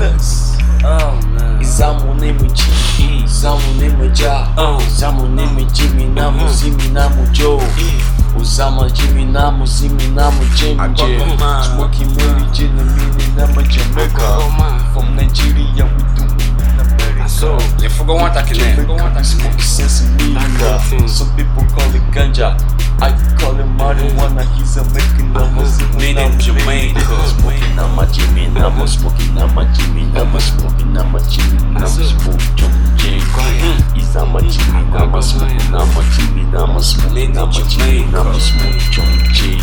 Romance. Oh, no. Is nem on name with G. Is I'm on name with Ja. Oh. Is I'm on name with Jimmy. Namu Zimmy Namu Joe. Usama Jimmy Namu Zimmy Namu Jimmy. Smoky Mary Jimmy Mini Namu Jamaica. From Nigeria we do so, yeah, fogão um ataque, né? Fogão um ataque. Smoke sense media. Some people call it ganja. I call it marijuana. He's a making uh-huh. numbers. Meaning Jamaica. Smoking, I'm a Jimmy. I'm smoking. Smoky nama Jimmy nama Smoky nama Jimmy nama Smoky Jim J Izama Jimmy nama Smoky nama Jimmy nama Smoky nama Jimmy nama Smoky Jim J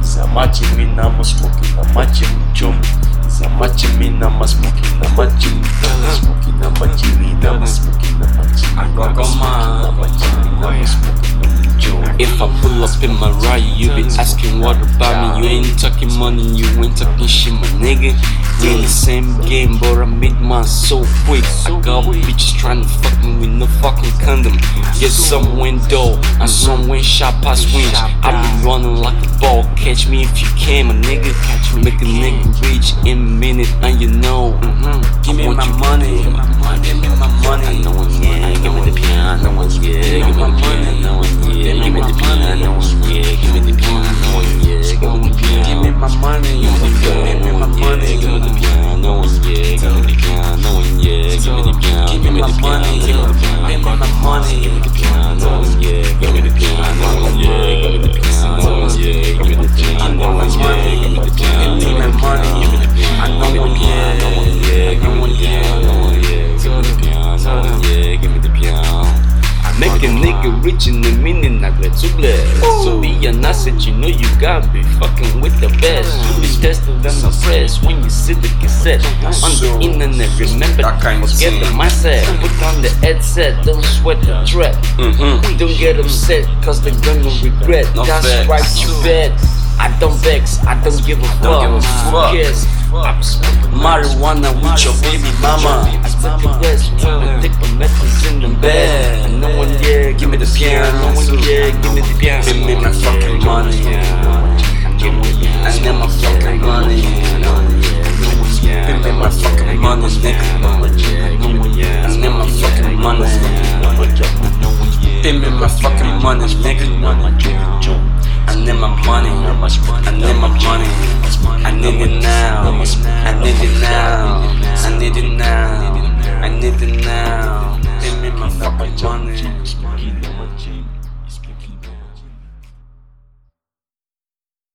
Izama Jimmy nama Smoky nama Jimmy Jim Izama Jimmy nama Smoky nama Jimmy nama Smoky If I pull up in my ride, you be asking what about me. You ain't talking money, you ain't talking shit, my nigga. We in the same game, but I made mine so quick. I got bitches trying to fuck me with no fucking condom. Get some window and some wind shot past winch. I be running like a ball. Catch me if you can, my nigga. Catch me, make a nigga rich in a minute, and you know. Mm-hmm. Give me I want my money. Give me my money. I know yeah, give me the piano, my money. Give me the Give me my money. Give me the piano, yeah. Give me the piano, yeah. Give me the piano. Give me the piano. Give me my money. Give me the piano, yeah. Give me the piano, yeah. Give me the piano, yeah. Give me the piano, yeah. Give me the piano. Give me my money. Give me the piano. Give me the piano, yeah. Give me the piano, yeah. Give me the piano, yeah. Make a nigga rich in a minute, not let to bless. So be an asset, you know you gotta be fucking with the best. You be tested than the press when you see the cassette on the internet. Remember, That kind of forget the mindset. Put on the headset, don't sweat the threat. Mm-hmm. Don't get upset, cause they're gonna regret. No That's right, you bet. I don't vex, I don't give a fuck. Give a fuck. smoking Marijuana with your baby mama. I spent the the piano. No yeah, give me the piano. Give me my fucking money. Give me. I need my fucking money. Give me my fucking money, nigga. I need my fucking money. Give me my fucking money, nigga. I need my money. I need my money. I need it now. I need it now. I need it now. I need it now. Give me my fucking money.